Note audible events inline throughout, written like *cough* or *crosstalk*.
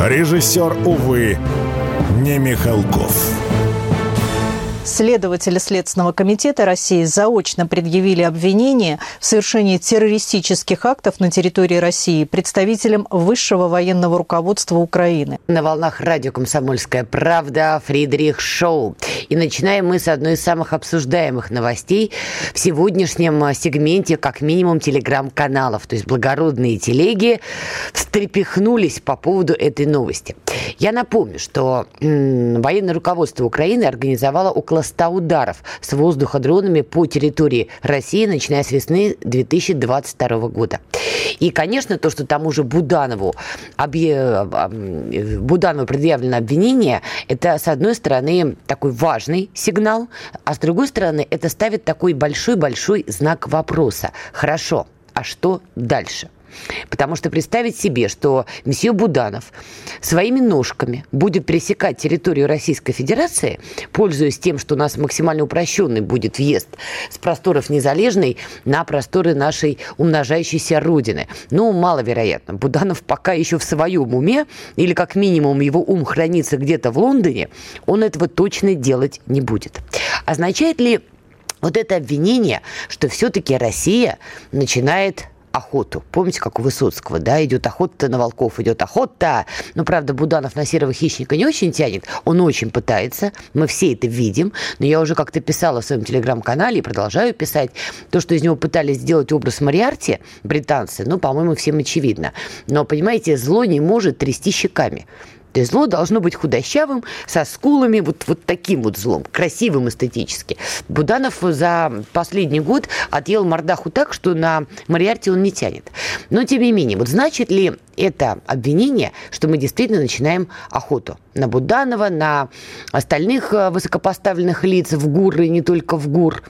Режиссер, увы, не Михалков. Следователи Следственного комитета России заочно предъявили обвинение в совершении террористических актов на территории России представителям высшего военного руководства Украины. На волнах радио «Комсомольская правда» Фридрих Шоу. И начинаем мы с одной из самых обсуждаемых новостей в сегодняшнем сегменте, как минимум, телеграм-каналов. То есть благородные телеги встрепехнулись по поводу этой новости. Я напомню, что м- военное руководство Украины организовало около около 100 ударов с воздуха дронами по территории России, начиная с весны 2022 года. И, конечно, то, что тому же Буданову, объ... Буданову предъявлено обвинение, это, с одной стороны, такой важный сигнал, а с другой стороны, это ставит такой большой-большой знак вопроса. Хорошо, а что дальше? Потому что представить себе, что месье Буданов своими ножками будет пересекать территорию Российской Федерации, пользуясь тем, что у нас максимально упрощенный будет въезд с просторов Незалежной на просторы нашей умножающейся Родины. Ну, маловероятно. Буданов пока еще в своем уме, или как минимум его ум хранится где-то в Лондоне, он этого точно делать не будет. Означает ли вот это обвинение, что все-таки Россия начинает охоту. Помните, как у Высоцкого, да, идет охота на волков, идет охота. Но, правда, Буданов на серого хищника не очень тянет. Он очень пытается. Мы все это видим. Но я уже как-то писала в своем телеграм-канале и продолжаю писать. То, что из него пытались сделать образ Мариарти, британцы, ну, по-моему, всем очевидно. Но, понимаете, зло не может трясти щеками. То есть зло должно быть худощавым, со скулами, вот, вот таким вот злом, красивым эстетически. Буданов за последний год отъел мордаху так, что на Мариарте он не тянет. Но, тем не менее, вот значит ли это обвинение, что мы действительно начинаем охоту на Буданова, на остальных э, высокопоставленных лиц в ГУР и не только в ГУР?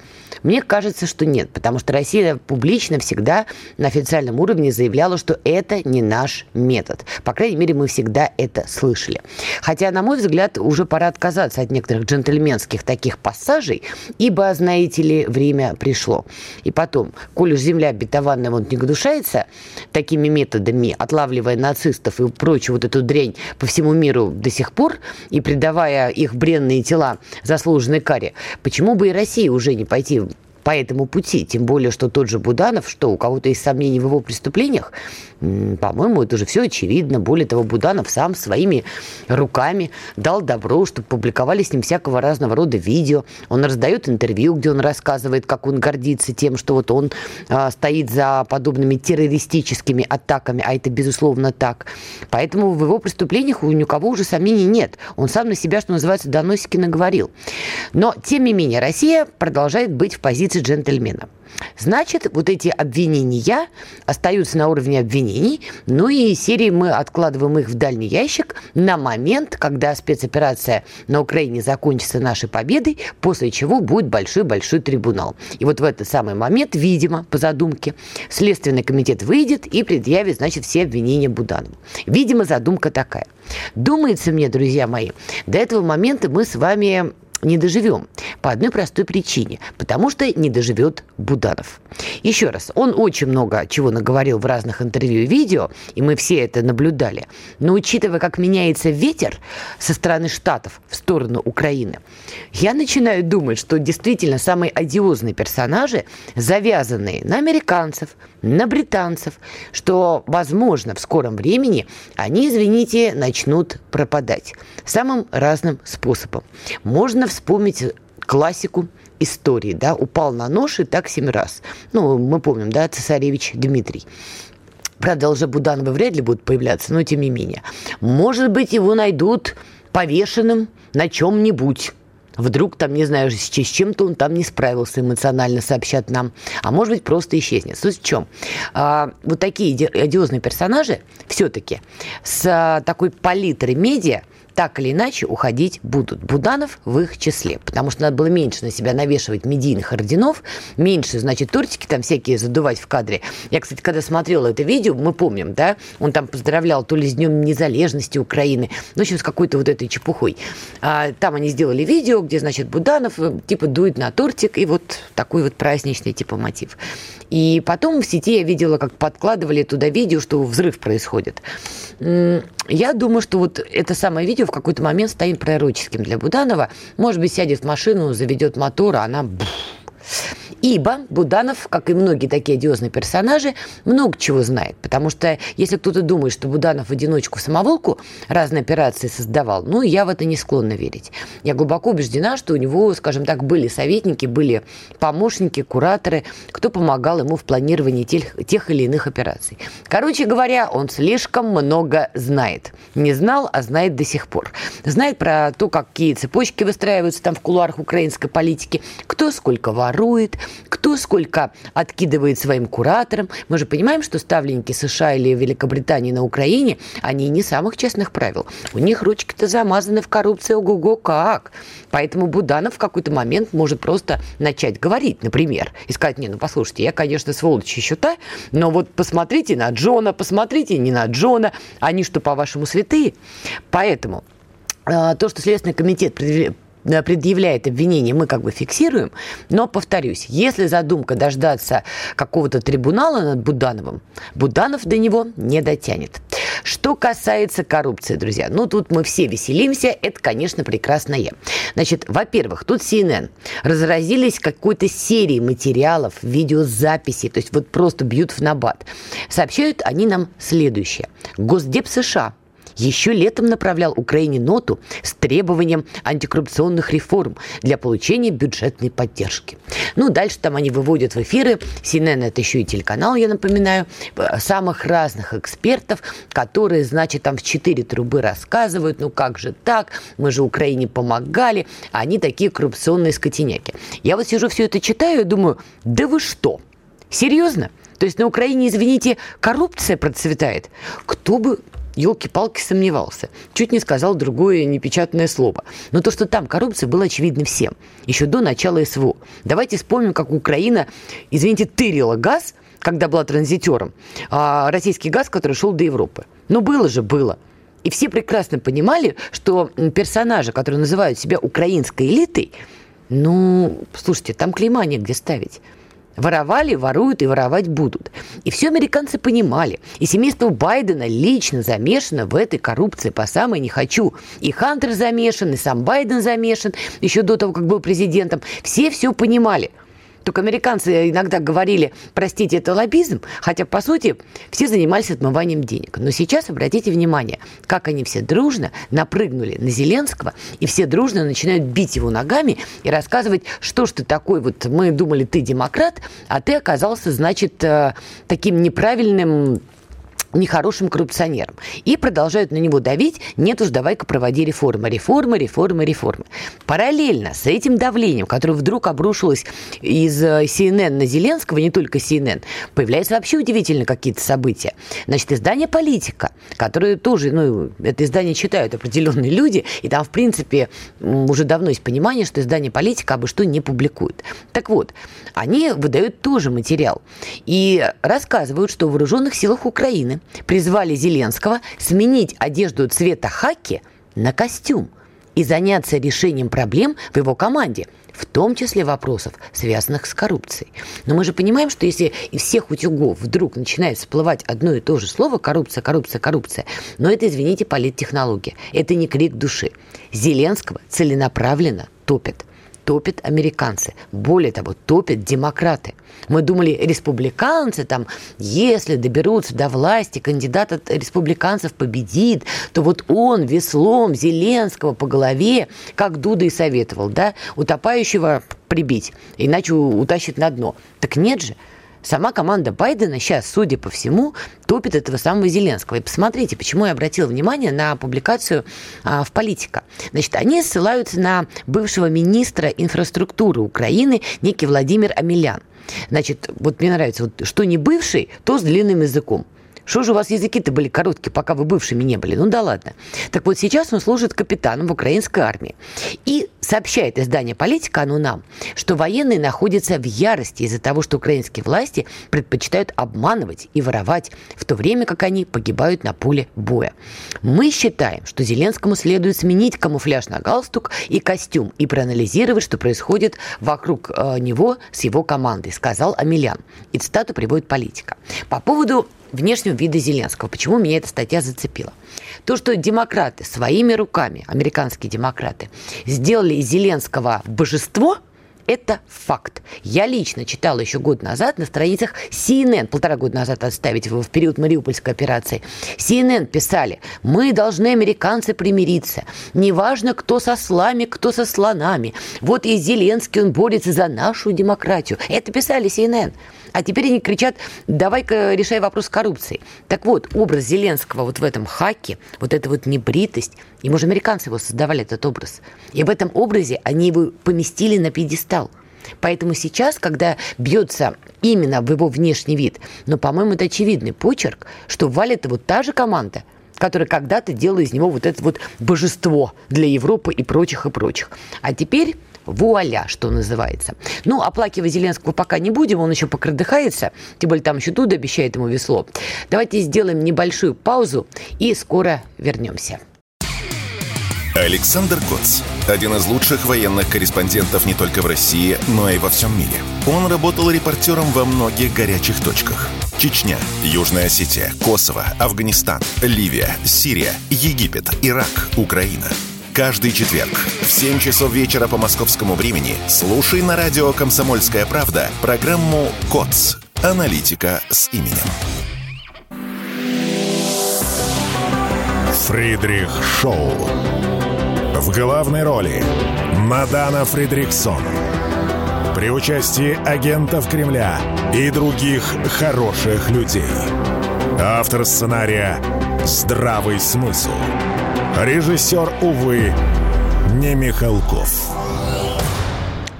Мне кажется, что нет, потому что Россия публично всегда на официальном уровне заявляла, что это не наш метод. По крайней мере, мы всегда это слышали. Хотя, на мой взгляд, уже пора отказаться от некоторых джентльменских таких пассажей, ибо, знаете ли, время пришло. И потом, коль уж земля обетованная вот не гнушается такими методами, отлавливая нацистов и прочую вот эту дрянь по всему миру до сих пор и предавая их бренные тела заслуженной каре, почему бы и России уже не пойти по этому пути. Тем более, что тот же Буданов, что у кого-то есть сомнения в его преступлениях, по-моему, это уже все очевидно. Более того, Буданов сам своими руками дал добро, чтобы публиковали с ним всякого разного рода видео. Он раздает интервью, где он рассказывает, как он гордится тем, что вот он а, стоит за подобными террористическими атаками, а это безусловно так. Поэтому в его преступлениях у никого уже сомнений нет. Он сам на себя, что называется, доносики наговорил. Но, тем не менее, Россия продолжает быть в позиции джентльмена. Значит, вот эти обвинения остаются на уровне обвинений, ну и серии мы откладываем их в дальний ящик на момент, когда спецоперация на Украине закончится нашей победой, после чего будет большой-большой трибунал. И вот в этот самый момент, видимо, по задумке, Следственный комитет выйдет и предъявит, значит, все обвинения Буданову. Видимо, задумка такая. Думается мне, друзья мои, до этого момента мы с вами не доживем. По одной простой причине. Потому что не доживет Буданов. Еще раз, он очень много чего наговорил в разных интервью и видео, и мы все это наблюдали. Но учитывая, как меняется ветер со стороны Штатов в сторону Украины, я начинаю думать, что действительно самые одиозные персонажи, завязанные на американцев, на британцев, что, возможно, в скором времени они, извините, начнут пропадать самым разным способом. Можно вспомнить классику истории, да, упал на нож и так семь раз. Ну, мы помним, да, цесаревич Дмитрий. Правда, уже Буданова вряд ли будут появляться, но тем не менее. Может быть, его найдут повешенным на чем-нибудь Вдруг там, не знаю, с чем-то он там не справился эмоционально, сообщат нам. А может быть, просто исчезнет. Суть в чем? А, вот такие одиозные персонажи все-таки с а, такой палитрой медиа так или иначе уходить будут. Буданов в их числе, потому что надо было меньше на себя навешивать медийных орденов, меньше, значит, тортики там всякие задувать в кадре. Я, кстати, когда смотрела это видео, мы помним, да, он там поздравлял то ли с Днем незалежности Украины, ну, в общем, с какой-то вот этой чепухой. А, там они сделали видео, где, значит, Буданов э, типа дует на тортик, и вот такой вот праздничный типа мотив. И потом в сети я видела, как подкладывали туда видео, что взрыв происходит. Я думаю, что вот это самое видео в какой-то момент станет пророческим для Буданова. Может быть, сядет в машину, заведет мотор, а она... Ибо Буданов, как и многие такие одиозные персонажи, много чего знает. Потому что если кто-то думает, что Буданов в одиночку самоволку разные операции создавал, ну, я в это не склонна верить. Я глубоко убеждена, что у него, скажем так, были советники, были помощники, кураторы, кто помогал ему в планировании тех, тех или иных операций. Короче говоря, он слишком много знает. Не знал, а знает до сих пор. Знает про то, какие цепочки выстраиваются там в кулуарах украинской политики, кто сколько ворует, кто сколько откидывает своим кураторам. Мы же понимаем, что ставленники США или Великобритании на Украине, они не самых честных правил. У них ручки-то замазаны в коррупции, ого-го, как. Поэтому Буданов в какой-то момент может просто начать говорить, например, и сказать, не, ну послушайте, я, конечно, сволочь еще та, но вот посмотрите на Джона, посмотрите не на Джона, они что, по-вашему, святые? Поэтому а, то, что Следственный комитет предъявляет обвинение, мы как бы фиксируем. Но, повторюсь, если задумка дождаться какого-то трибунала над Будановым, Буданов до него не дотянет. Что касается коррупции, друзья, ну тут мы все веселимся, это, конечно, прекрасное. Значит, во-первых, тут CNN разразились какой-то серией материалов, видеозаписей, то есть вот просто бьют в набат. Сообщают они нам следующее. Госдеп США еще летом направлял Украине ноту с требованием антикоррупционных реформ для получения бюджетной поддержки. Ну, дальше там они выводят в эфиры, CNN это еще и телеканал, я напоминаю, самых разных экспертов, которые, значит, там в четыре трубы рассказывают, ну как же так, мы же Украине помогали, а они такие коррупционные скотиняки. Я вот сижу все это читаю и думаю, да вы что, серьезно? То есть на Украине, извините, коррупция процветает. Кто бы елки-палки сомневался. Чуть не сказал другое непечатное слово. Но то, что там коррупция, было очевидно всем. Еще до начала СВО. Давайте вспомним, как Украина, извините, тырила газ, когда была транзитером, а российский газ, который шел до Европы. Ну, было же, было. И все прекрасно понимали, что персонажи, которые называют себя украинской элитой, ну, слушайте, там клейма негде ставить. Воровали, воруют и воровать будут. И все американцы понимали. И семейство Байдена лично замешано в этой коррупции по самой не хочу. И Хантер замешан, и сам Байден замешан, еще до того, как был президентом. Все все понимали – только американцы иногда говорили, простите, это лоббизм, хотя, по сути, все занимались отмыванием денег. Но сейчас обратите внимание, как они все дружно напрыгнули на Зеленского, и все дружно начинают бить его ногами и рассказывать, что ж ты такой, вот мы думали, ты демократ, а ты оказался, значит, э, таким неправильным нехорошим коррупционером. И продолжают на него давить, нет уж, давай-ка проводи реформы, реформы, реформы, реформы. Параллельно с этим давлением, которое вдруг обрушилось из э, CNN на Зеленского, не только CNN, появляются вообще удивительно какие-то события. Значит, издание «Политика», которое тоже, ну, это издание читают определенные люди, и там, в принципе, уже давно есть понимание, что издание «Политика» обо что не публикует. Так вот, они выдают тоже материал и рассказывают, что в вооруженных силах Украины призвали Зеленского сменить одежду цвета хаки на костюм и заняться решением проблем в его команде, в том числе вопросов, связанных с коррупцией. Но мы же понимаем, что если из всех утюгов вдруг начинает всплывать одно и то же слово коррупция, коррупция, коррупция, но это, извините, политтехнология. Это не крик души. Зеленского целенаправленно топят топят американцы. Более того, топят демократы. Мы думали, республиканцы там, если доберутся до власти, кандидат от республиканцев победит, то вот он веслом Зеленского по голове, как Дуда и советовал, да, утопающего прибить, иначе утащит на дно. Так нет же. Сама команда Байдена сейчас, судя по всему, топит этого самого Зеленского. И посмотрите, почему я обратила внимание на публикацию а, в «Политика». Значит, они ссылаются на бывшего министра инфраструктуры Украины, некий Владимир Амелян. Значит, вот мне нравится, вот, что не бывший, то с длинным языком. Что же у вас языки-то были короткие, пока вы бывшими не были? Ну да ладно. Так вот, сейчас он служит капитаном в украинской армии. И сообщает издание «Политика», оно нам, что военные находятся в ярости из-за того, что украинские власти предпочитают обманывать и воровать, в то время как они погибают на поле боя. Мы считаем, что Зеленскому следует сменить камуфляж на галстук и костюм и проанализировать, что происходит вокруг э, него с его командой, сказал Амелян. И цитату приводит политика. По поводу внешнего вида Зеленского. Почему меня эта статья зацепила? То, что демократы своими руками, американские демократы, сделали из Зеленского божество – это факт. Я лично читала еще год назад на страницах CNN, полтора года назад отставить его в период Мариупольской операции. CNN писали, мы должны, американцы, примириться. Неважно, кто со слами, кто со слонами. Вот и Зеленский, он борется за нашу демократию. Это писали CNN. А теперь они кричат, давай-ка решай вопрос коррупции. Так вот, образ Зеленского вот в этом хаке, вот эта вот небритость, и, может, американцы его создавали, этот образ. И в этом образе они его поместили на пьедестал. Поэтому сейчас, когда бьется именно в его внешний вид, но, по-моему, это очевидный почерк, что валит его та же команда, которая когда-то делала из него вот это вот божество для Европы и прочих, и прочих. А теперь Вуаля, что называется. Ну, оплакивать Зеленского пока не будем, он еще покрыдыхается, тем более там еще тут обещает ему весло. Давайте сделаем небольшую паузу и скоро вернемся. Александр Коц. Один из лучших военных корреспондентов не только в России, но и во всем мире. Он работал репортером во многих горячих точках. Чечня, Южная Осетия, Косово, Афганистан, Ливия, Сирия, Египет, Ирак, Украина – Каждый четверг в 7 часов вечера по московскому времени слушай на радио «Комсомольская правда» программу «КОЦ. Аналитика с именем». Фридрих Шоу. В главной роли Мадана Фридриксон. При участии агентов Кремля и других хороших людей. Автор сценария «Здравый смысл». Режиссер, увы, не Михалков.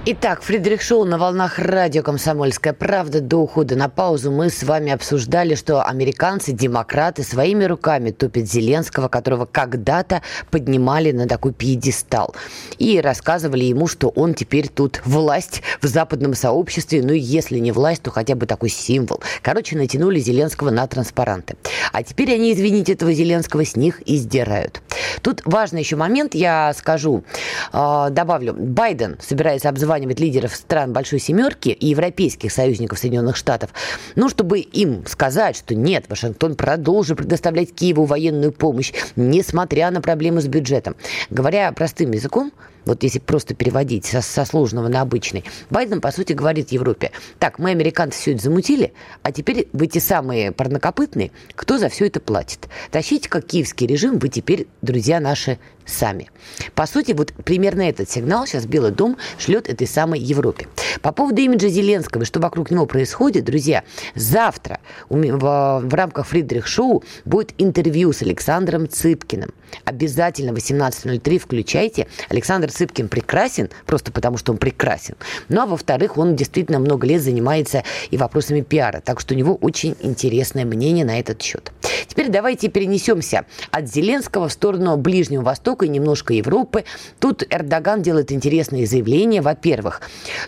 Итак, Фридрих Шоу на волнах радио «Комсомольская правда». До ухода на паузу мы с вами обсуждали, что американцы, демократы своими руками топят Зеленского, которого когда-то поднимали на такой пьедестал. И рассказывали ему, что он теперь тут власть в западном сообществе. Ну, если не власть, то хотя бы такой символ. Короче, натянули Зеленского на транспаранты. А теперь они, извините, этого Зеленского с них издирают. Тут важный еще момент, я скажу, а, добавлю. Байден собирается обзывать обзванивать лидеров стран Большой Семерки и европейских союзников Соединенных Штатов, ну, чтобы им сказать, что нет, Вашингтон продолжит предоставлять Киеву военную помощь, несмотря на проблемы с бюджетом. Говоря простым языком, вот если просто переводить со, со сложного на обычный, Байден, по сути, говорит Европе, так, мы, американцы, все это замутили, а теперь вы те самые парнокопытные, кто за все это платит? Тащите как киевский режим, вы теперь, друзья наши, сами. По сути, вот примерно этот сигнал сейчас Белый дом шлет этой самой Европе. По поводу имиджа Зеленского и что вокруг него происходит, друзья, завтра в, рамках Фридрих Шоу будет интервью с Александром Цыпкиным. Обязательно 18.03 включайте. Александр Цыпкин прекрасен, просто потому что он прекрасен. Ну а во-вторых, он действительно много лет занимается и вопросами пиара, так что у него очень интересное мнение на этот счет. Теперь давайте перенесемся от Зеленского в сторону Ближнего Востока и немножко Европы. Тут Эрдоган делает интересные заявления. Во-первых,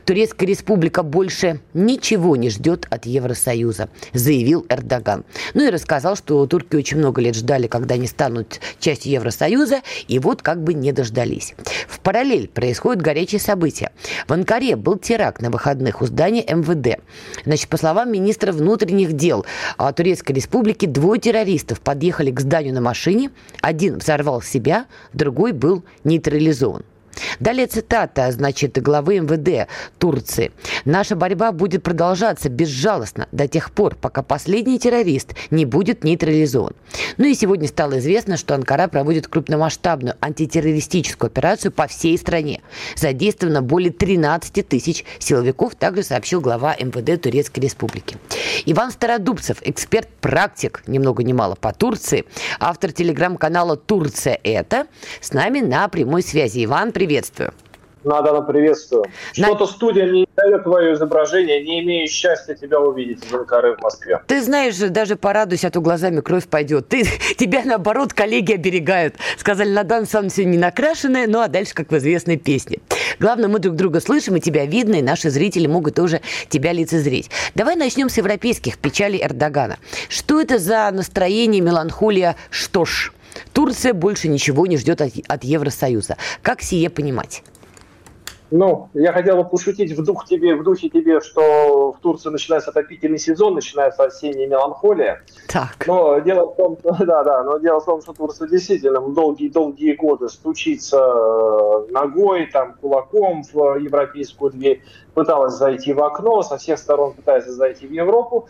Турецкая республика больше ничего не ждет от Евросоюза, заявил Эрдоган. Ну и рассказал, что турки очень много лет ждали, когда они станут частью Евросоюза, и вот как бы не дождались. В параллель происходят горячие события. В Анкаре был теракт на выходных у здания МВД. Значит, по словам министра внутренних дел а, Турецкой республики, двое террористов подъехали к зданию на машине. Один взорвал себя, другой был нейтрализован. Далее цитата, значит, главы МВД Турции. «Наша борьба будет продолжаться безжалостно до тех пор, пока последний террорист не будет нейтрализован». Ну и сегодня стало известно, что Анкара проводит крупномасштабную антитеррористическую операцию по всей стране. Задействовано более 13 тысяч силовиков, также сообщил глава МВД Турецкой Республики. Иван Стародубцев, эксперт-практик, ни много ни мало, по Турции, автор телеграм-канала «Турция это», с нами на прямой связи. Иван, привет приветствую. Надо приветствую. Что-то студия не дает твое изображение, не имею счастья тебя увидеть из Анкары в Москве. Ты знаешь, даже порадуйся, а то глазами кровь пойдет. Ты, тебя, наоборот, коллеги оберегают. Сказали, Надан сам все не накрашенная, ну а дальше, как в известной песне. Главное, мы друг друга слышим, и тебя видно, и наши зрители могут тоже тебя лицезреть. Давай начнем с европейских печалей Эрдогана. Что это за настроение, меланхолия? Что ж, Турция больше ничего не ждет от, от Евросоюза. Как сие понимать? Ну, я хотел бы пошутить в, дух тебе, в духе тебе, что в Турции начинается отопительный сезон, начинается осенняя меланхолия. Так. Но дело в том, *laughs* да, да, но дело в том, что Турция действительно долгие-долгие годы стучится э, ногой, там, кулаком в европейскую дверь, пыталась зайти в окно, со всех сторон пытается зайти в Европу.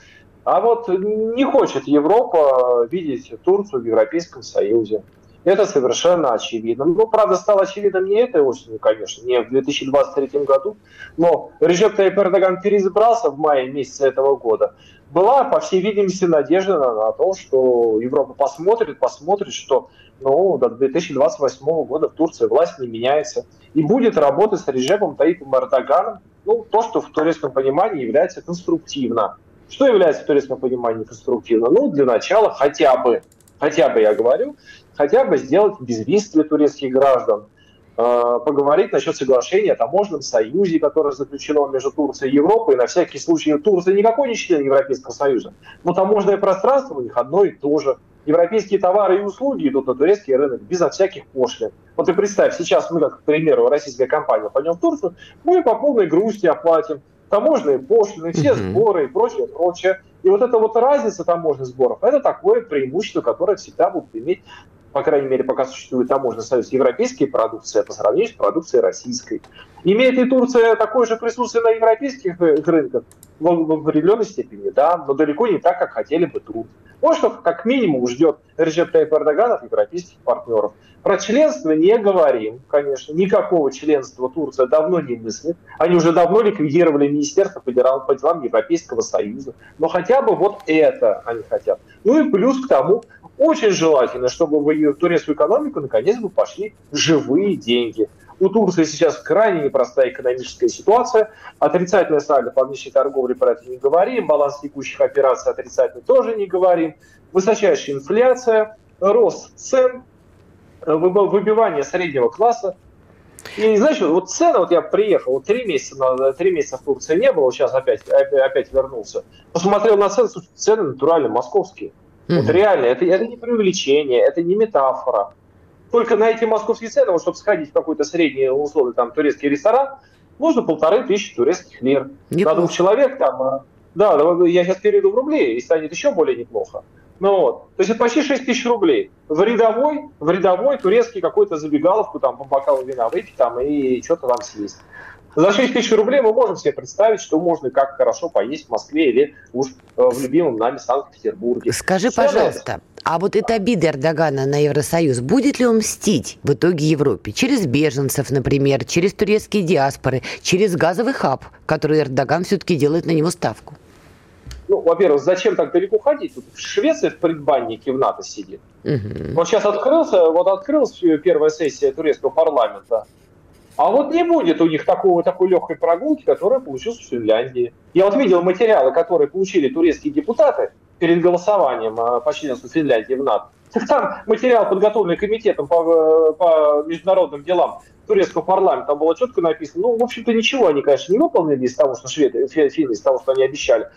А вот не хочет Европа видеть Турцию в Европейском Союзе. Это совершенно очевидно. Ну, правда, стало очевидно не этой осенью, конечно, не в 2023 году, но Режеп Тайп Эрдоган переизбрался в мае месяце этого года. Была, по всей видимости, надежда на, на то, что Европа посмотрит, посмотрит, что ну, до 2028 года в Турции власть не меняется и будет работать с Режепом Таипом Эрдоганом, ну, то, что в турецком понимании является конструктивно. Что является в турецком понимании конструктивно? Ну, для начала хотя бы, хотя бы я говорю, хотя бы сделать безвиз для турецких граждан, э, поговорить насчет соглашения о таможенном союзе, которое заключено между Турцией и Европой. На всякий случай Турция никакой не член Европейского союза, но таможенное пространство у них одно и то же. Европейские товары и услуги идут на турецкий рынок безо всяких пошлин. Вот ты представь, сейчас мы, как, к примеру, российская компания пойдем в Турцию, мы по полной грусти оплатим таможенные пошлины, все сборы и прочее, прочее. И вот эта вот разница таможенных сборов, это такое преимущество, которое всегда будут иметь по крайней мере, пока существует таможенный союз, европейские продукции по сравнению с продукцией российской. Имеет ли Турция такое же присутствие на европейских э, рынках? В, в определенной степени, да, но далеко не так, как хотели бы турки. Вот что как минимум ждет Реджеп Тайп Эрдоган от европейских партнеров. Про членство не говорим, конечно. Никакого членства Турция давно не мыслит. Они уже давно ликвидировали Министерство по делам Европейского Союза. Но хотя бы вот это они хотят. Ну и плюс к тому, очень желательно, чтобы в турецкую экономику наконец бы пошли живые деньги. У Турции сейчас крайне непростая экономическая ситуация. Отрицательная сальдо по внешней торговле про это не говорим. Баланс текущих операций отрицательный тоже не говорим. Высочайшая инфляция, рост цен, выбивание среднего класса. И знаешь, вот цены, вот я приехал, вот три месяца, три месяца в Турции не было, сейчас опять, опять вернулся. Посмотрел на цены, цены натурально московские. Mm-hmm. Вот реально, это, это не преувеличение, это не метафора. Только на эти московские цены, вот, чтобы сходить в какой-то средний, условный там турецкий ресторан, нужно полторы тысячи турецких лир. Неплохо. На двух человек там, а, да, я сейчас перейду в рубли, и станет еще более неплохо. Ну вот, то есть это почти 6 тысяч рублей. В рядовой, в рядовой турецкий какой-то забегаловку, там, по бокалу вина выпить там и что-то там съесть. За 6 тысяч рублей мы можем себе представить, что можно как хорошо поесть в Москве или уж э, в любимом нами Санкт-Петербурге. Скажи, Все пожалуйста, это. а вот эта обида Эрдогана на Евросоюз, будет ли он мстить в итоге Европе? Через беженцев, например, через турецкие диаспоры, через газовый хаб, который Эрдоган все-таки делает на него ставку? Ну, во-первых, зачем так далеко ходить? Тут в Швеции в предбаннике в НАТО сидит. Угу. Вот сейчас открылся, вот открылась первая сессия турецкого парламента. А вот не будет у них такого, такой легкой прогулки, которая получилась в Финляндии. Я вот видел материалы, которые получили турецкие депутаты перед голосованием а, по членству Финляндии в НАТО. Так там материал, подготовленный комитетом по, э, по международным делам турецкого парламента, там было четко написано. Ну, в общем-то, ничего они, конечно, не выполнили из того, что шведы, финны, из того, что они обещали.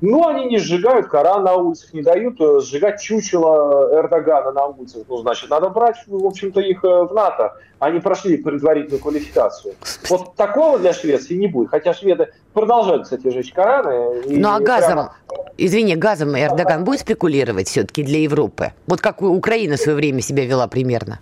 Но они не сжигают Коран на улицах, не дают э, сжигать чучело Эрдогана на улицах. Ну, значит, надо брать, в общем-то, их э, в НАТО. Они прошли предварительную квалификацию. Вот такого для Швеции не будет. Хотя шведы продолжают, кстати, жечь Кораны. Ну, а газом, прямо... извини, газом Эрдоган будет спекулировать все-таки для Европы? Вот как Украина в свое время себя вела примерно?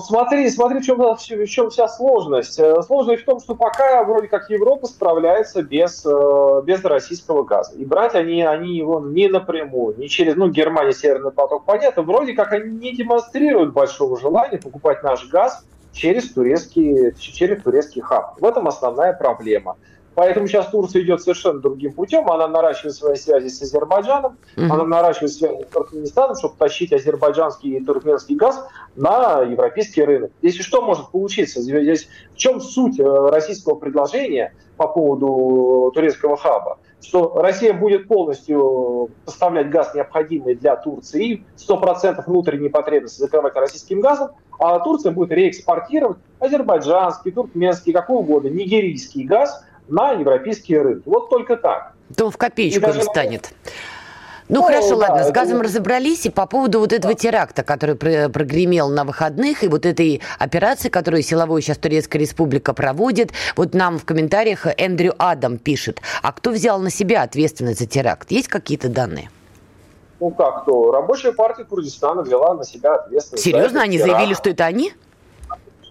Смотри, смотри, в чем, в чем вся сложность. Э, сложность в том, что пока вроде как Европа справляется без, э, без российского газа. И брать они, они его не напрямую, не через, ну, Германия, Северный поток, понятно, вроде как они не демонстрируют большого желания покупать наш газ через турецкий, через турецкий хаб. В этом основная проблема. Поэтому сейчас Турция идет совершенно другим путем. Она наращивает свои связи с Азербайджаном, mm-hmm. она наращивает связи с Туркменистаном, чтобы тащить азербайджанский и туркменский газ на европейский рынок. Если что может получиться? Здесь в чем суть э, российского предложения по поводу турецкого хаба? что Россия будет полностью поставлять газ, необходимый для Турции, 100% внутренней потребности закрывать российским газом, а Турция будет реэкспортировать азербайджанский, туркменский, какой угодно, нигерийский газ на европейские рынки. Вот только так. То в копеечку не станет. Ну, ну хорошо, да, ладно, с газом это... разобрались. И по поводу вот этого теракта, который прогремел на выходных, и вот этой операции, которую силовую сейчас Турецкая Республика проводит, вот нам в комментариях Эндрю Адам пишет, а кто взял на себя ответственность за теракт? Есть какие-то данные? Ну как кто? Рабочая партия Курдистана взяла на себя ответственность. Серьезно? Они теракт. заявили, что это они?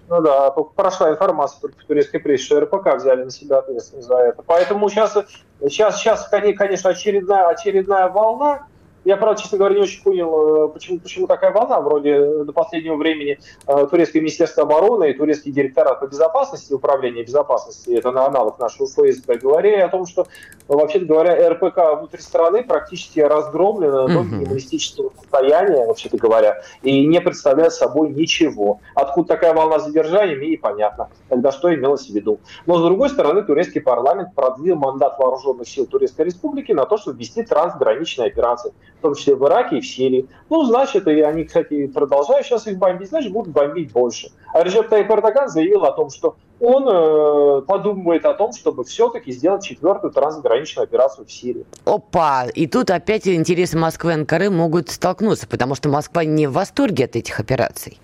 Ну да, прошла информация только в турецкой прессе, что РПК взяли на себя ответственность за это. Поэтому сейчас, сейчас, сейчас конечно, очередная, очередная волна, я, правда, честно говоря, не очень понял, э, почему, почему такая волна. Вроде до последнего времени э, Турецкое Министерство обороны и Турецкий директорат по безопасности, управления безопасности, это на аналог нашего ФСБ, говорили о том, что, вообще-то говоря, РПК внутри страны практически разгромлено до минималистического состояния, вообще-то говоря, и не представляет собой ничего. Откуда такая волна задержания, мне непонятно. Тогда что имелось в виду. Но, с другой стороны, турецкий парламент продлил мандат вооруженных сил Турецкой Республики на то, чтобы вести трансграничные операции том числе в Ираке и в Сирии. Ну, значит, и они, кстати, продолжают сейчас их бомбить, значит, будут бомбить больше. А Режеп Таyyip Эрдоган заявил о том, что он э, подумывает о том, чтобы все-таки сделать четвертую трансграничную операцию в Сирии. Опа! И тут опять интересы Москвы и Анкары могут столкнуться, потому что Москва не в восторге от этих операций.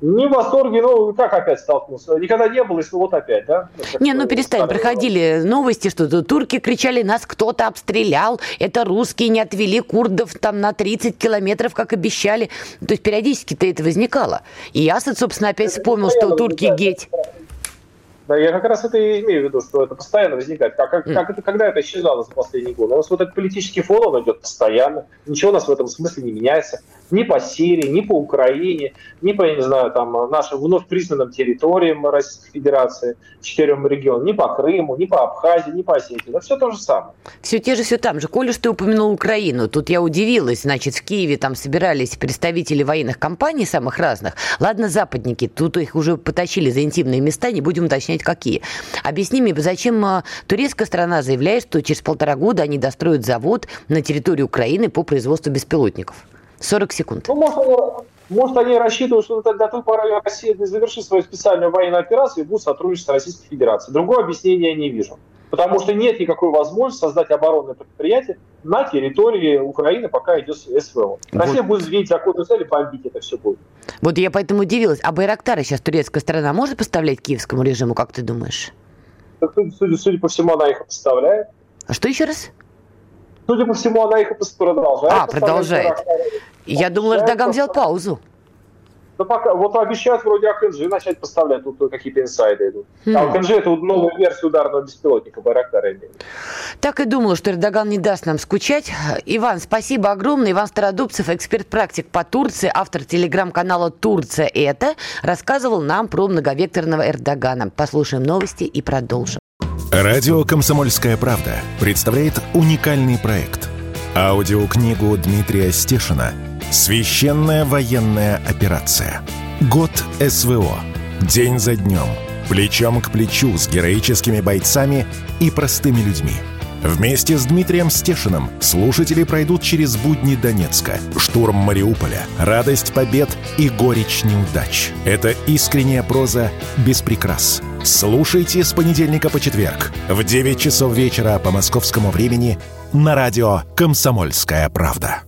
Не в восторге, ну как опять столкнулся? Никогда не было, если вот опять, да? Не, ну перестань, проходили новости, что турки кричали, нас кто-то обстрелял, это русские не отвели курдов там на 30 километров, как обещали. То есть периодически-то это возникало. И Асад, собственно, опять это вспомнил, что турки геть. Да, я как раз это и имею в виду, что это постоянно возникает. Как, как, как это, когда это исчезало за последние годы? У нас вот этот политический фон, он идет постоянно. Ничего у нас в этом смысле не меняется ни по Сирии, ни по Украине, ни по, я не знаю, там, нашим вновь признанным территориям Российской Федерации, четырем регионам, ни по Крыму, ни по Абхазии, ни по Осетии. Это все то же самое. Все те же, все там же. Коля, что ты упомянул Украину, тут я удивилась. Значит, в Киеве там собирались представители военных компаний самых разных. Ладно, западники, тут их уже потащили за интимные места, не будем уточнять, какие. Объясни мне, зачем а, турецкая страна заявляет, что через полтора года они достроят завод на территории Украины по производству беспилотников? 40 секунд. Ну, может, они, может, они рассчитывают, что до той поры Россия завершит свою специальную военную операцию и будет сотрудничать с Российской Федерацией. Другого объяснения я не вижу. Потому что нет никакой возможности создать оборонное предприятие на территории Украины, пока идет СВО. Россия вот. будет звенить законную цель и бомбить это все будет. Вот я поэтому удивилась. А Байрактары сейчас турецкая страна может поставлять киевскому режиму, как ты думаешь? Судя, судя по всему, она их поставляет. А что еще раз? Судя по всему, она их продолжает. А, продолжает. Я думал, Эрдоган взял паузу. Ну, пока, вот обещают вроде АКНЖ начать поставлять, тут какие-то инсайды идут. Mm. А АКНЖ это вот новая версия ударного беспилотника Байрактара. Так и думала, что Эрдоган не даст нам скучать. Иван, спасибо огромное. Иван Стародубцев, эксперт-практик по Турции, автор телеграм-канала «Турция это», рассказывал нам про многовекторного Эрдогана. Послушаем новости и продолжим. Радио «Комсомольская правда» представляет уникальный проект. Аудиокнигу Дмитрия Стешина «Священная военная операция. Год СВО. День за днем. Плечом к плечу с героическими бойцами и простыми людьми». Вместе с Дмитрием Стешиным слушатели пройдут через будни Донецка, штурм Мариуполя, радость побед и горечь неудач. Это искренняя проза без прикрас. Слушайте с понедельника по четверг в 9 часов вечера по московскому времени на радио «Комсомольская правда».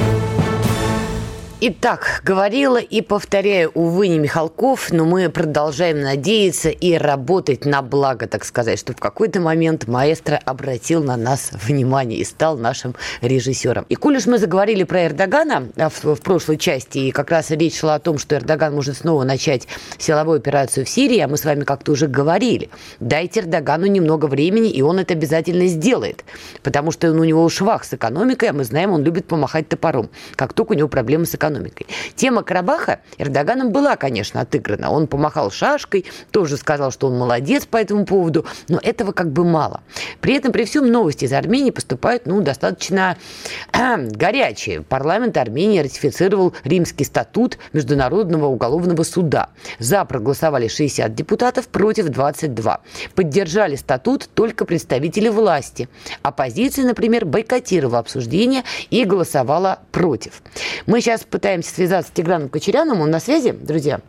Итак, говорила и повторяю, увы, не Михалков, но мы продолжаем надеяться и работать на благо, так сказать, что в какой-то момент маэстро обратил на нас внимание и стал нашим режиссером. И коль уж мы заговорили про Эрдогана а, в, в прошлой части, и как раз речь шла о том, что Эрдоган может снова начать силовую операцию в Сирии, а мы с вами как-то уже говорили, дайте Эрдогану немного времени, и он это обязательно сделает, потому что ну, у него швах с экономикой, а мы знаем, он любит помахать топором, как только у него проблемы с экономикой экономикой. Тема Карабаха Эрдоганом была, конечно, отыграна. Он помахал шашкой, тоже сказал, что он молодец по этому поводу, но этого как бы мало. При этом, при всем, новости из Армении поступают ну, достаточно *clears throat* горячие. Парламент Армении ратифицировал Римский статут Международного уголовного суда. За проголосовали 60 депутатов, против 22. Поддержали статут только представители власти. Оппозиция, например, бойкотировала обсуждение и голосовала против. Мы сейчас пытаемся связаться с Тиграном Кочеряном. Он на связи, друзья?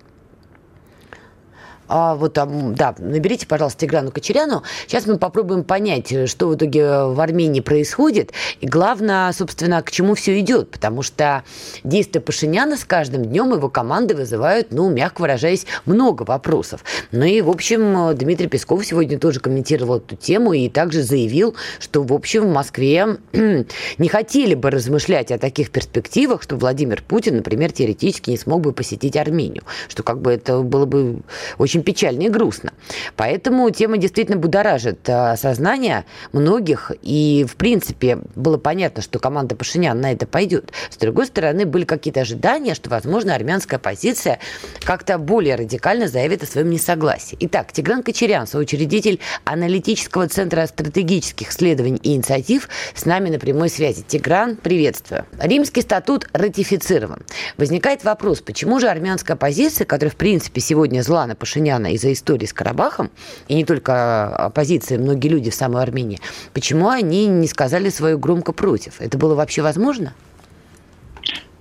А, вот там, да, наберите, пожалуйста, Тиграну Кочеряну. Сейчас мы попробуем понять, что в итоге в Армении происходит. И главное, собственно, к чему все идет. Потому что действия Пашиняна с каждым днем его команды вызывают, ну, мягко выражаясь, много вопросов. Ну и, в общем, Дмитрий Песков сегодня тоже комментировал эту тему и также заявил, что, в общем, в Москве *clears throat* не хотели бы размышлять о таких перспективах, что Владимир Путин, например, теоретически не смог бы посетить Армению. Что как бы это было бы очень очень печально и грустно. Поэтому тема действительно будоражит а, сознание многих. И, в принципе, было понятно, что команда Пашинян на это пойдет. С другой стороны, были какие-то ожидания, что, возможно, армянская оппозиция как-то более радикально заявит о своем несогласии. Итак, Тигран Кочерян, соучредитель аналитического центра стратегических исследований и инициатив, с нами на прямой связи. Тигран, приветствую. Римский статут ратифицирован. Возникает вопрос, почему же армянская оппозиция, которая, в принципе, сегодня зла на Пашиняна, Пашиняна из-за истории с Карабахом, и не только оппозиция, многие люди в самой Армении, почему они не сказали свое громко против? Это было вообще возможно?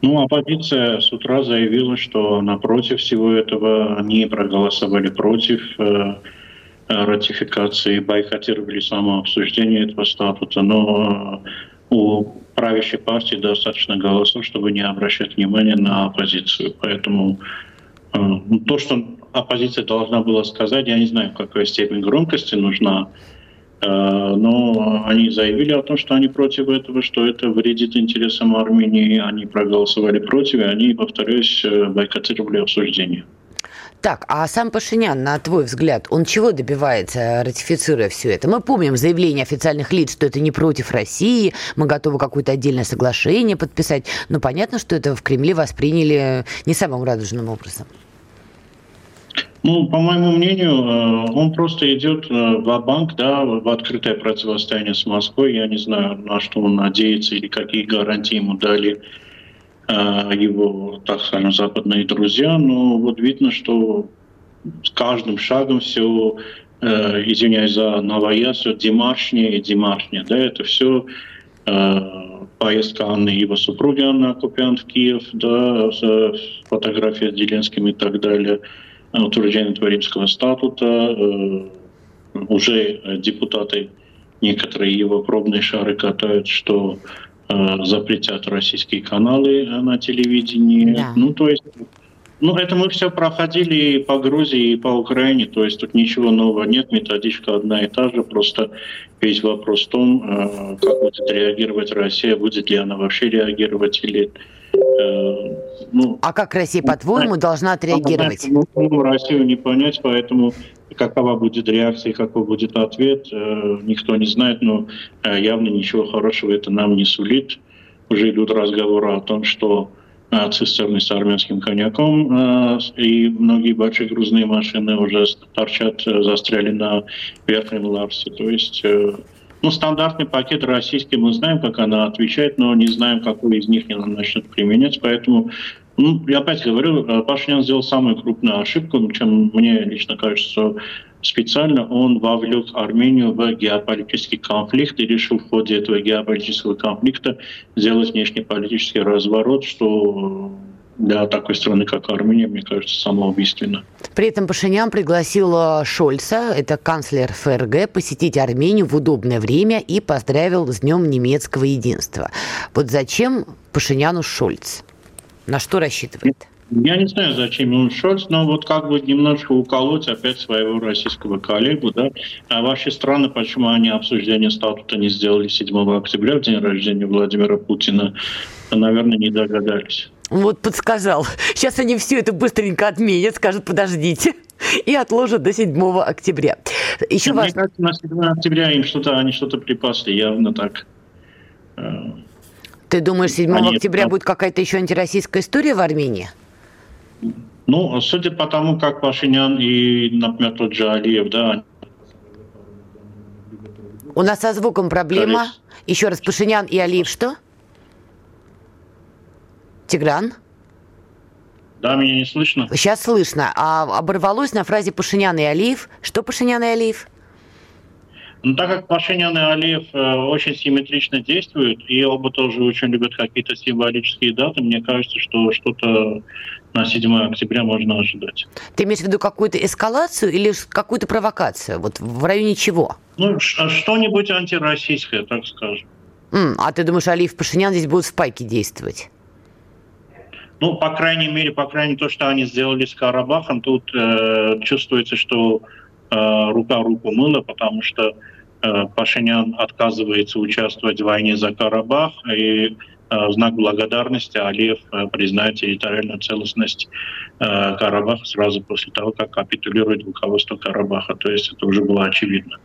Ну, оппозиция с утра заявила, что напротив всего этого они проголосовали против э, ратификации, бойкотировали само обсуждение этого статута, но у правящей партии достаточно голосов, чтобы не обращать внимания на оппозицию. Поэтому э, то, что оппозиция должна была сказать, я не знаю, какая степень громкости нужна, э, но они заявили о том, что они против этого, что это вредит интересам Армении, они проголосовали против, и они, повторюсь, э, бойкотировали обсуждение. Так, а сам Пашинян, на твой взгляд, он чего добивается, ратифицируя все это? Мы помним заявление официальных лиц, что это не против России, мы готовы какое-то отдельное соглашение подписать, но понятно, что это в Кремле восприняли не самым радужным образом. Ну, по моему мнению, э, он просто идет э, в банк да, в открытое противостояние с Москвой. Я не знаю, на что он надеется или какие гарантии ему дали э, его, так скажем, западные друзья. Но вот видно, что с каждым шагом все, извиняюсь за новая, все демаршнее и демаршнее. Да, это все поездка Анны его супруги Анны Акупян в Киев, да, фотография с Зеленским и так далее – утверждения Римского статута, э, уже депутаты, некоторые его пробные шары катают, что э, запретят российские каналы на телевидении. Да. Ну, то есть, ну, это мы все проходили и по Грузии, и по Украине, то есть тут ничего нового нет, методичка одна и та же, просто весь вопрос в том, э, как будет реагировать Россия, будет ли она вообще реагировать или Э, ну, а как Россия, по-твоему, должна отреагировать? Ну, ну, Россию не понять, поэтому какова будет реакция какой будет ответ, э, никто не знает, но э, явно ничего хорошего это нам не сулит. Уже идут разговоры о том, что цистерны с армянским коньяком и многие большие грузные машины уже торчат, застряли на верхнем Ларсе. То есть ну, стандартный пакет российский, мы знаем, как она отвечает, но не знаем, какой из них она начнет применять. Поэтому, ну, я опять говорю, э, Пашинян сделал самую крупную ошибку, чем мне лично кажется, специально он вовлек Армению в геополитический конфликт и решил в ходе этого геополитического конфликта сделать внешнеполитический разворот, что для такой страны, как Армения, мне кажется, самоубийственно. При этом Пашинян пригласил Шольца, это канцлер ФРГ, посетить Армению в удобное время и поздравил с Днем немецкого единства. Вот зачем Пашиняну Шольц? На что рассчитывает? Я не знаю, зачем ему Шольц, но вот как бы немножко уколоть опять своего российского коллегу, да. А ваши страны, почему они обсуждение статута не сделали 7 октября, в день рождения Владимира Путина, наверное, не догадались. Вот подсказал. Сейчас они все это быстренько отменят, скажут, подождите, и отложат до 7 октября. Еще Мне важно... кажется, на 7 октября им что-то, они что-то припасли, явно так. Э, Ты думаешь, 7 они... октября будет какая-то еще антироссийская история в Армении? Ну, судя по тому, как Пашинян и, например, тот же Алиев, да. У нас со звуком проблема. Кажется. Еще раз, Пашинян и Алиев что? Тигран? Да, меня не слышно. Сейчас слышно. А оборвалось на фразе Пашинян и Алиев. Что Пашинян и Алиев? Ну, так как Пашинян и Алиев э, очень симметрично действуют, и оба тоже очень любят какие-то символические даты, мне кажется, что что-то на 7 октября можно ожидать. Ты имеешь в виду какую-то эскалацию или какую-то провокацию? Вот в районе чего? Ну, что-нибудь антироссийское, так скажем. Mm, а ты думаешь, Алиев и Пашинян здесь будут в пайке действовать? Ну, по крайней мере, по крайней мере, то, что они сделали с Карабахом, тут э, чувствуется, что э, рука руку мыла, потому что э, Пашинян отказывается участвовать в войне за Карабах, и Э, в знак благодарности Алиев э, признает территориальную целостность Карабаха сразу после того, как капитулирует руководство Карабаха. То есть это уже было очевидно.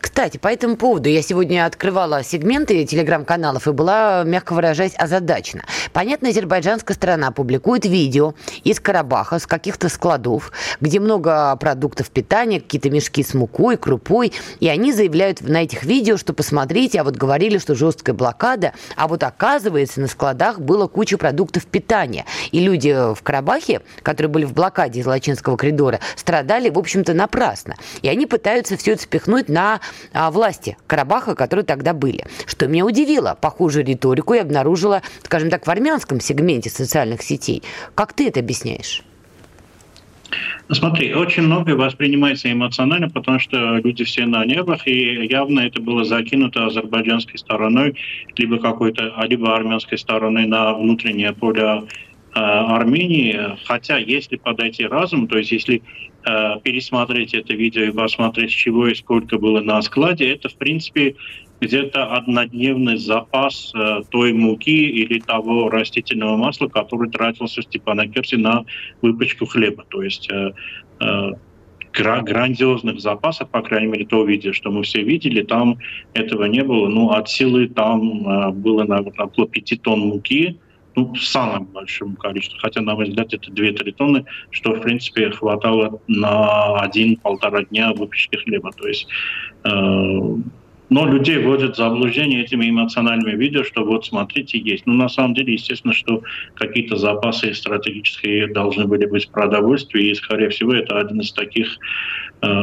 Кстати, по этому поводу я сегодня открывала сегменты телеграм-каналов и была, мягко выражаясь, озадачена. Понятно, азербайджанская сторона публикует видео из Карабаха, с каких-то складов, где много продуктов питания, какие-то мешки с мукой, крупой, и они заявляют на этих видео, что посмотрите, а вот говорили, что жесткая блокада, а вот оказывается, на складах было куча продуктов питания. И люди в Карабахе, которые были в блокаде из Лачинского коридора, страдали, в общем-то, напрасно. И они пытаются все это спихнуть на а, власти Карабаха, которые тогда были. Что меня удивило. Похожую риторику я обнаружила, скажем так, в армянском сегменте социальных сетей. Как ты это объясняешь? Смотри, очень многое воспринимается эмоционально, потому что люди все на нервах, и явно это было закинуто азербайджанской стороной, либо какой-то, либо армянской стороной на внутреннее поле Армении. Хотя, если подойти разум, то есть если э, пересмотреть это видео и посмотреть, чего и сколько было на складе, это, в принципе, где-то однодневный запас э, той муки или того растительного масла, который тратился в Степанакерте на выпечку хлеба. То есть э, э, грандиозных запасов, по крайней мере, то видео, что мы все видели, там этого не было. Ну, от силы там э, было, наверное, около 5 тонн муки, ну, в самом большом количестве. Хотя, на мой взгляд, это 2-3 тонны, что, в принципе, хватало на один-полтора дня выпечки хлеба. То есть э, но людей вводят в заблуждение этими эмоциональными видео, что вот смотрите, есть. Ну, на самом деле, естественно, что какие-то запасы стратегические должны были быть продовольствии, и, скорее всего, это один из таких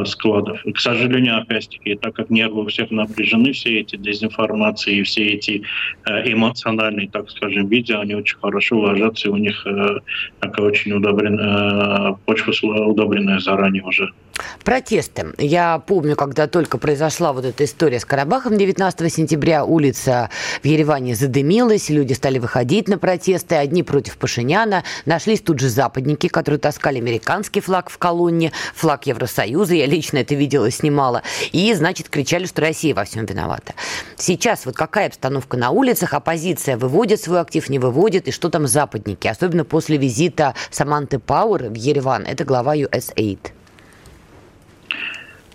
складов. И, к сожалению, опять-таки, так как нервы у всех напряжены, все эти дезинформации, все эти э, эмоциональные, так скажем, видео, они очень хорошо ложатся, и у них э, такая очень удобренная, э, почва удобренная заранее уже. Протесты. Я помню, когда только произошла вот эта история с Карабахом 19 сентября, улица в Ереване задымилась, люди стали выходить на протесты, одни против Пашиняна. Нашлись тут же западники, которые таскали американский флаг в колонне, флаг Евросоюза, я лично это видела, снимала. И, значит, кричали, что Россия во всем виновата. Сейчас вот какая обстановка на улицах? Оппозиция выводит свой актив, не выводит? И что там западники? Особенно после визита Саманты Пауэр в Ереван. Это глава USAID.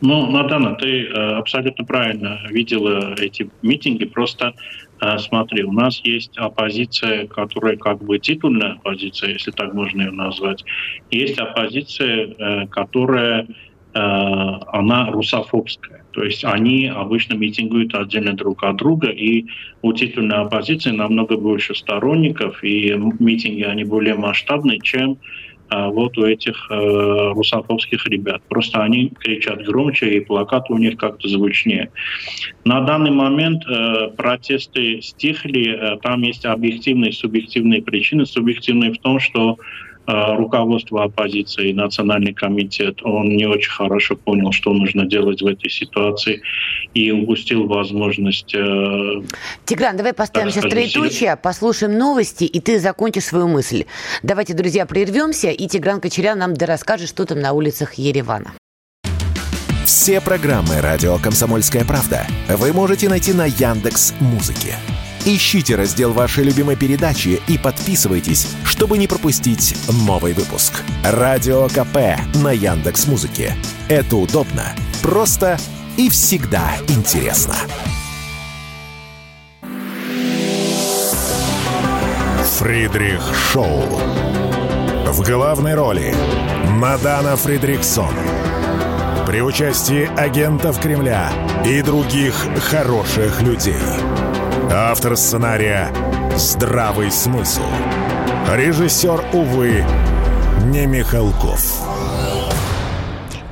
Ну, Натана, ты э, абсолютно правильно видела эти митинги. Просто э, смотри, у нас есть оппозиция, которая как бы титульная оппозиция, если так можно ее назвать. Есть оппозиция, э, которая она русофобская. То есть они обычно митингуют отдельно друг от друга, и у титульной оппозиции намного больше сторонников, и митинги они более масштабные, чем а вот у этих э, русофобских ребят. Просто они кричат громче, и плакаты у них как-то звучнее. На данный момент э, протесты стихли. Э, там есть объективные и субъективные причины. Субъективные в том, что Э, руководство оппозиции, Национальный комитет, он не очень хорошо понял, что нужно делать в этой ситуации и упустил возможность... Э, Тигран, давай поставим сейчас троеточие, послушаем новости, и ты закончишь свою мысль. Давайте, друзья, прервемся, и Тигран Кочерян нам расскажет, что там на улицах Еревана. Все программы «Радио Комсомольская правда» вы можете найти на Яндекс Музыке. Ищите раздел вашей любимой передачи и подписывайтесь, чтобы не пропустить новый выпуск. Радио КП на Яндекс Музыке. Это удобно, просто и всегда интересно. Фридрих Шоу. В главной роли Мадана Фридриксон. При участии агентов Кремля и других хороших людей. Автор сценария «Здравый смысл». Режиссер, увы, не Михалков.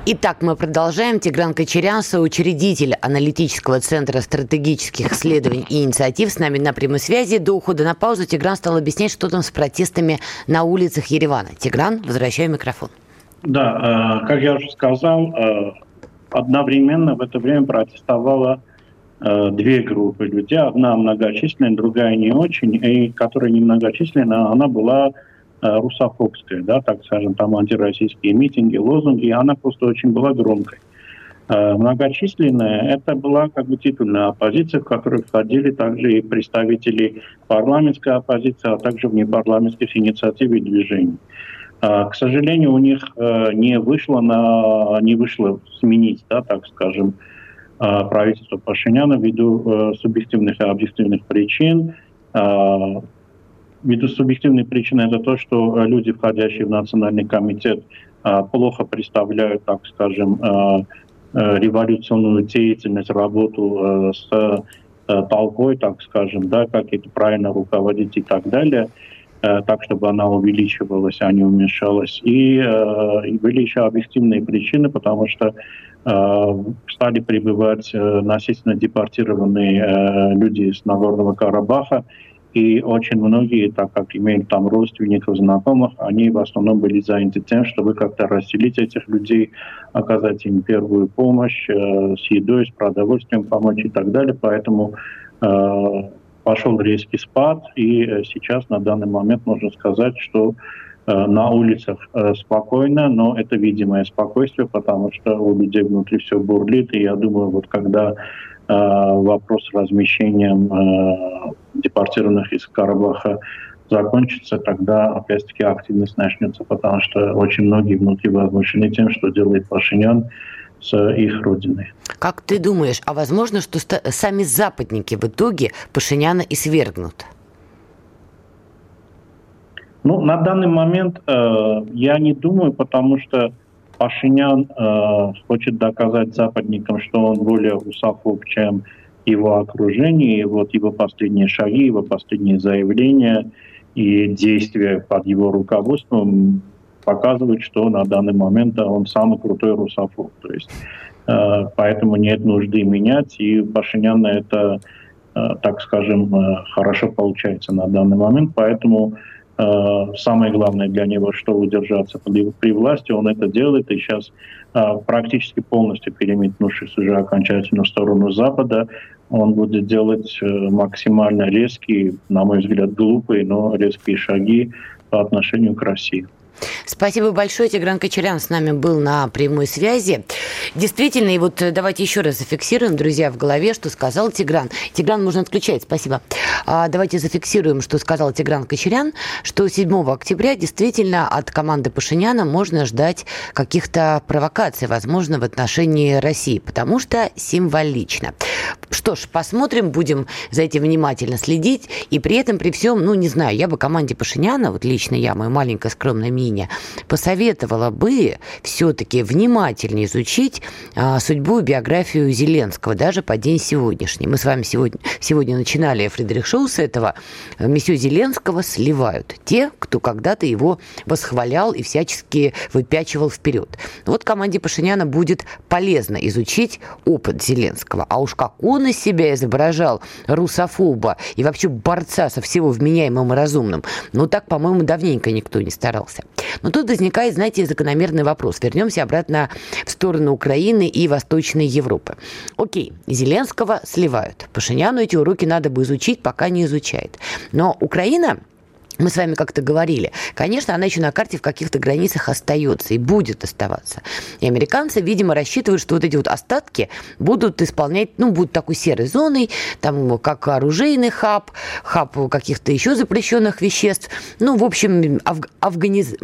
Итак, мы продолжаем. Тигран Кочерян, соучредитель аналитического центра стратегических исследований и инициатив, с нами на прямой связи. До ухода на паузу Тигран стал объяснять, что там с протестами на улицах Еревана. Тигран, возвращаю микрофон. Да, э, как я уже сказал, э, одновременно в это время протестовала две группы людей. Одна многочисленная, другая не очень. И которая немногочисленная, она была э, русофобская, да, так скажем, там антироссийские митинги, лозунги, и она просто очень была громкой. Э, многочисленная, это была как бы титульная оппозиция, в которую входили также и представители парламентской оппозиции, а также внепарламентских инициатив и движений. К сожалению, у них не вышло, на, не вышло сменить, да, так скажем, правительства Пашиняна ввиду э, субъективных и объективных причин. А, ввиду субъективной причины это то, что люди, входящие в Национальный комитет, а, плохо представляют, так скажем, э, революционную деятельность, работу э, с толпой, так скажем, да, как это правильно руководить и так далее, так, чтобы она увеличивалась, а не уменьшалась. И, были еще объективные причины, потому что стали прибывать э, насильственно депортированные э, люди из Нагорного Карабаха, и очень многие, так как имеют там родственников, знакомых, они в основном были заняты тем, чтобы как-то расселить этих людей, оказать им первую помощь с едой, с продовольствием помочь и так далее. Поэтому пошел резкий спад, и сейчас на данный момент можно сказать, что Э, на улицах э, спокойно, но это видимое спокойствие, потому что у людей внутри все бурлит, и я думаю, вот когда э, вопрос с размещением депортированных из Карабаха закончится, тогда опять-таки активность начнется, потому что очень многие внутри возмущены тем, что делает Пашинян с их родиной. Как ты думаешь, а возможно, что сами западники в итоге Пашиняна и свергнут? Ну, на данный момент э, я не думаю, потому что Пашинян э, хочет доказать западникам, что он более русофоб, чем его окружение. И вот его последние шаги, его последние заявления и действия под его руководством показывают, что на данный момент он самый крутой русофоб. То есть, э, поэтому нет нужды менять, и Пашинян это, э, так скажем, э, хорошо получается на данный момент. Поэтому самое главное для него, что удержаться при власти, он это делает, и сейчас э, практически полностью переметнувшись уже окончательно в сторону Запада, он будет делать э, максимально резкие, на мой взгляд, глупые, но резкие шаги по отношению к России. Спасибо большое. Тигран Кочерян с нами был на прямой связи. Действительно, и вот э, давайте еще раз зафиксируем, друзья, в голове, что сказал Тигран. Тигран можно отключать, спасибо. А, давайте зафиксируем, что сказал Тигран Кочерян, что 7 октября действительно от команды Пашиняна можно ждать каких-то провокаций, возможно, в отношении России, потому что символично. Что ж, посмотрим, будем за этим внимательно следить, и при этом, при всем, ну, не знаю, я бы команде Пашиняна, вот лично я, мое маленькое скромное мнение, посоветовала бы все-таки внимательнее изучить а, судьбу и биографию Зеленского, даже по день сегодняшний. Мы с вами сегодня, сегодня начинали Фредерик Шоу с этого. Месье Зеленского сливают те, кто когда-то его восхвалял и всячески выпячивал вперед. Вот команде Пашиняна будет полезно изучить опыт Зеленского. А уж как он из себя изображал русофоба и вообще борца со всего вменяемым и разумным, ну так, по-моему, давненько никто не старался. Но тут возникает, знаете, закономерный вопрос. Вернемся обратно в сторону Украины и Восточной Европы. Окей, Зеленского сливают. Пашиняну эти уроки надо бы изучить, пока не изучает. Но Украина мы с вами как-то говорили, конечно, она еще на карте в каких-то границах остается и будет оставаться. И американцы, видимо, рассчитывают, что вот эти вот остатки будут исполнять, ну, будут такой серой зоной, там, как оружейный хаб, хаб каких-то еще запрещенных веществ. Ну, в общем, Аф... Афганиз...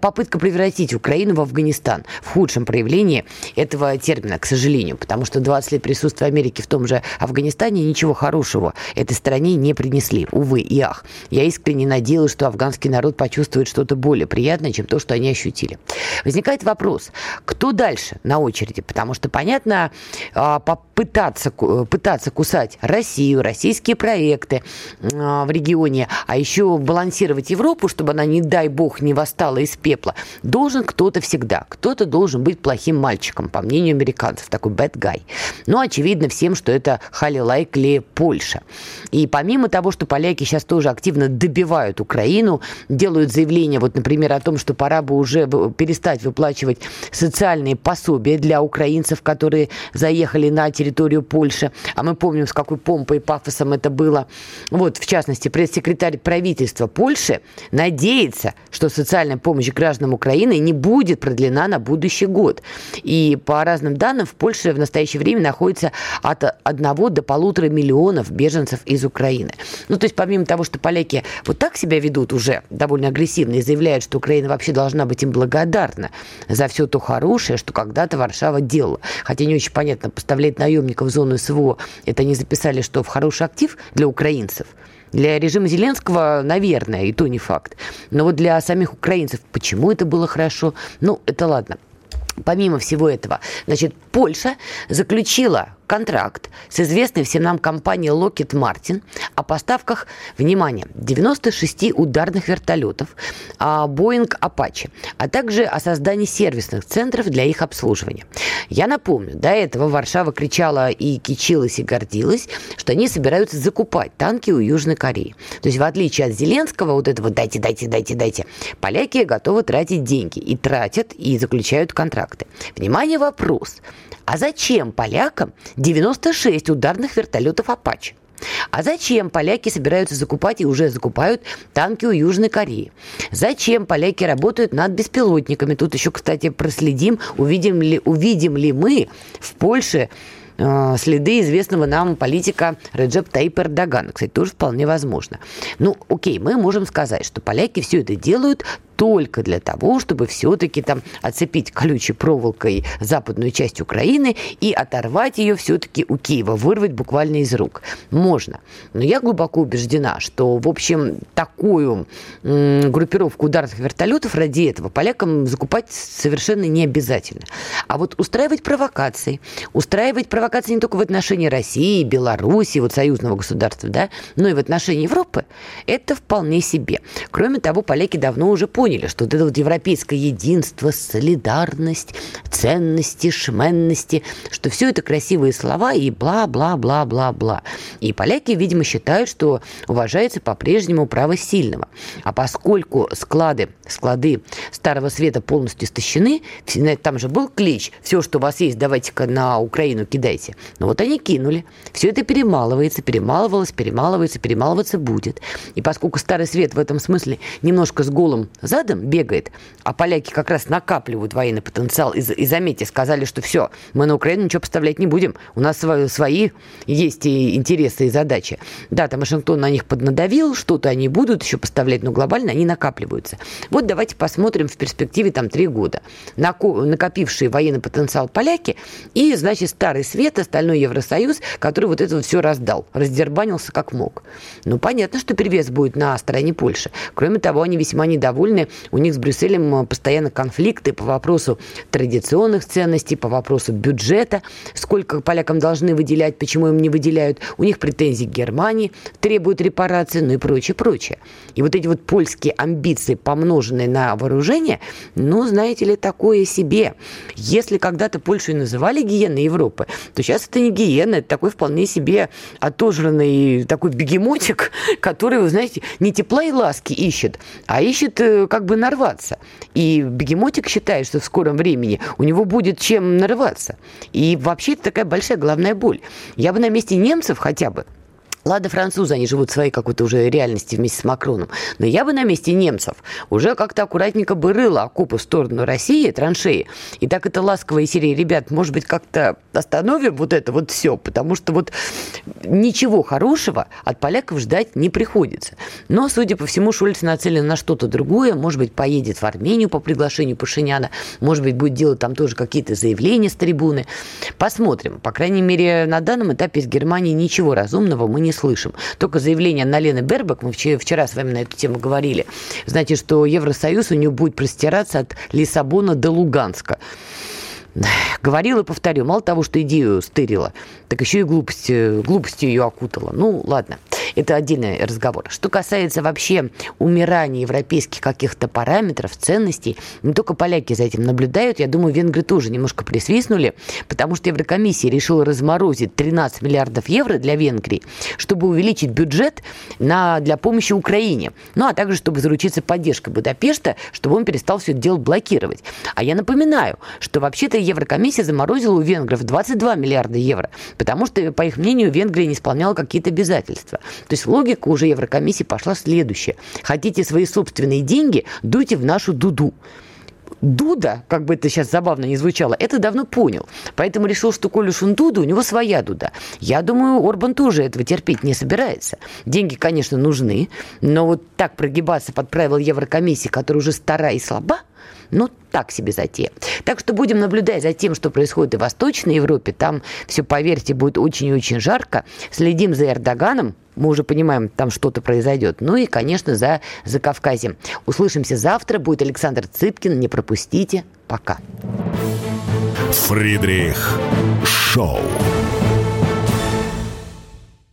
попытка превратить Украину в Афганистан в худшем проявлении этого термина, к сожалению, потому что 20 лет присутствия Америки в том же Афганистане ничего хорошего этой стране не принесли, увы и ах. Я искренне надеялась, что афганский народ почувствует что-то более приятное, чем то, что они ощутили. Возникает вопрос, кто дальше на очереди? Потому что, понятно, а, попытаться, пытаться кусать Россию, российские проекты а, в регионе, а еще балансировать Европу, чтобы она, не дай бог, не восстала из пепла, должен кто-то всегда. Кто-то должен быть плохим мальчиком, по мнению американцев, такой bad guy. Но очевидно всем, что это Хали Лайкли Польша. И помимо того, что поляки сейчас тоже активно добивают Украину, делают заявление, вот, например, о том, что пора бы уже перестать выплачивать социальные пособия для украинцев, которые заехали на территорию Польши. А мы помним, с какой помпой и пафосом это было. Вот, в частности, пресс-секретарь правительства Польши надеется, что социальная помощь гражданам Украины не будет продлена на будущий год. И по разным данным, в Польше в настоящее время находится от одного до полутора миллионов беженцев из Украины. Ну, то есть, помимо того, что поляки вот так себя ведут уже довольно агрессивно и заявляют, что Украина вообще должна быть им благодарна за все то хорошее, что когда-то Варшава делала. Хотя не очень понятно, поставлять наемников в зону СВО, это они записали, что в хороший актив для украинцев. Для режима Зеленского, наверное, и то не факт. Но вот для самих украинцев, почему это было хорошо, ну, это ладно. Помимо всего этого, значит, Польша заключила контракт с известной всем нам компанией Lockheed Martin о поставках, внимание, 96 ударных вертолетов а Boeing Apache, а также о создании сервисных центров для их обслуживания. Я напомню, до этого Варшава кричала и кичилась и гордилась, что они собираются закупать танки у Южной Кореи. То есть в отличие от Зеленского, вот этого «дайте, дайте, дайте, дайте», поляки готовы тратить деньги и тратят, и заключают контракты. Внимание, вопрос. А зачем полякам 96 ударных вертолетов «Апачи»? А зачем поляки собираются закупать и уже закупают танки у Южной Кореи? Зачем поляки работают над беспилотниками? Тут еще, кстати, проследим, увидим ли, увидим ли мы в Польше э, следы известного нам политика Реджеп Таип Эрдогана. Кстати, тоже вполне возможно. Ну, окей, мы можем сказать, что поляки все это делают только для того, чтобы все-таки там оцепить колючей проволокой западную часть Украины и оторвать ее все-таки у Киева, вырвать буквально из рук. Можно. Но я глубоко убеждена, что, в общем, такую группировку ударных вертолетов ради этого полякам закупать совершенно не обязательно. А вот устраивать провокации, устраивать провокации не только в отношении России, Беларуси, вот союзного государства, да, но и в отношении Европы, это вполне себе. Кроме того, поляки давно уже поняли, поняли, что вот это вот европейское единство, солидарность, ценности, шменности, что все это красивые слова и бла-бла-бла-бла-бла. И поляки, видимо, считают, что уважается по-прежнему право сильного. А поскольку склады, склады Старого Света полностью истощены, там же был клич, все, что у вас есть, давайте-ка на Украину кидайте. Но вот они кинули. Все это перемалывается, перемалывалось, перемалывается, перемалываться будет. И поскольку Старый Свет в этом смысле немножко с голым задом, задом бегает, а поляки как раз накапливают военный потенциал. И, и заметьте, сказали, что все, мы на Украину ничего поставлять не будем. У нас свои, свои есть и интересы и задачи. Да, там Вашингтон на них поднадавил, что-то они будут еще поставлять, но глобально они накапливаются. Вот давайте посмотрим в перспективе там три года. Накопившие военный потенциал поляки и, значит, Старый Свет, остальной Евросоюз, который вот это вот все раздал, раздербанился как мог. Ну, понятно, что перевес будет на стороне Польши. Кроме того, они весьма недовольны у них с Брюсселем э, постоянно конфликты по вопросу традиционных ценностей, по вопросу бюджета, сколько полякам должны выделять, почему им не выделяют. У них претензии к Германии, требуют репарации, ну и прочее, прочее. И вот эти вот польские амбиции, помноженные на вооружение, ну, знаете ли, такое себе. Если когда-то Польшу и называли гиеной Европы, то сейчас это не гиена, это такой вполне себе отожранный такой бегемотик, *laughs* который, вы знаете, не тепла и ласки ищет, а ищет э, как бы нарваться. И бегемотик считает, что в скором времени у него будет чем нарываться. И вообще это такая большая головная боль. Я бы на месте немцев хотя бы Ладно, французы, они живут в своей какой-то уже реальности вместе с Макроном. Но я бы на месте немцев уже как-то аккуратненько бы рыла окопы в сторону России, траншеи. И так это ласковая серия, ребят, может быть, как-то остановим вот это вот все, потому что вот ничего хорошего от поляков ждать не приходится. Но, судя по всему, Шульц нацелен на что-то другое. Может быть, поедет в Армению по приглашению Пашиняна. Может быть, будет делать там тоже какие-то заявления с трибуны. Посмотрим. По крайней мере, на данном этапе из Германии ничего разумного мы не не слышим. Только заявление на Лены Бербак, мы вчера с вами на эту тему говорили, знаете, что Евросоюз у нее будет простираться от Лиссабона до Луганска. Говорила повторю, мало того, что идею стырила, так еще и глупость, глупостью ее окутала. Ну, ладно это отдельный разговор. Что касается вообще умирания европейских каких-то параметров, ценностей, не только поляки за этим наблюдают, я думаю, венгры тоже немножко присвистнули, потому что Еврокомиссия решила разморозить 13 миллиардов евро для Венгрии, чтобы увеличить бюджет на, для помощи Украине. Ну, а также, чтобы заручиться поддержкой Будапешта, чтобы он перестал все это дело блокировать. А я напоминаю, что вообще-то Еврокомиссия заморозила у венгров 22 миллиарда евро, потому что, по их мнению, Венгрия не исполняла какие-то обязательства. То есть логика уже Еврокомиссии пошла следующая. Хотите свои собственные деньги, дуйте в нашу дуду. Дуда, как бы это сейчас забавно не звучало, это давно понял. Поэтому решил, что коль уж он Дуда, у него своя Дуда. Я думаю, Орбан тоже этого терпеть не собирается. Деньги, конечно, нужны, но вот так прогибаться под правила Еврокомиссии, которая уже стара и слаба, ну, так себе затея. Так что будем наблюдать за тем, что происходит и в Восточной Европе. Там все, поверьте, будет очень и очень жарко. Следим за Эрдоганом. Мы уже понимаем, там что-то произойдет. Ну и, конечно, за, за Кавказем. Услышимся завтра. Будет Александр Цыпкин. Не пропустите. Пока. Фридрих Шоу.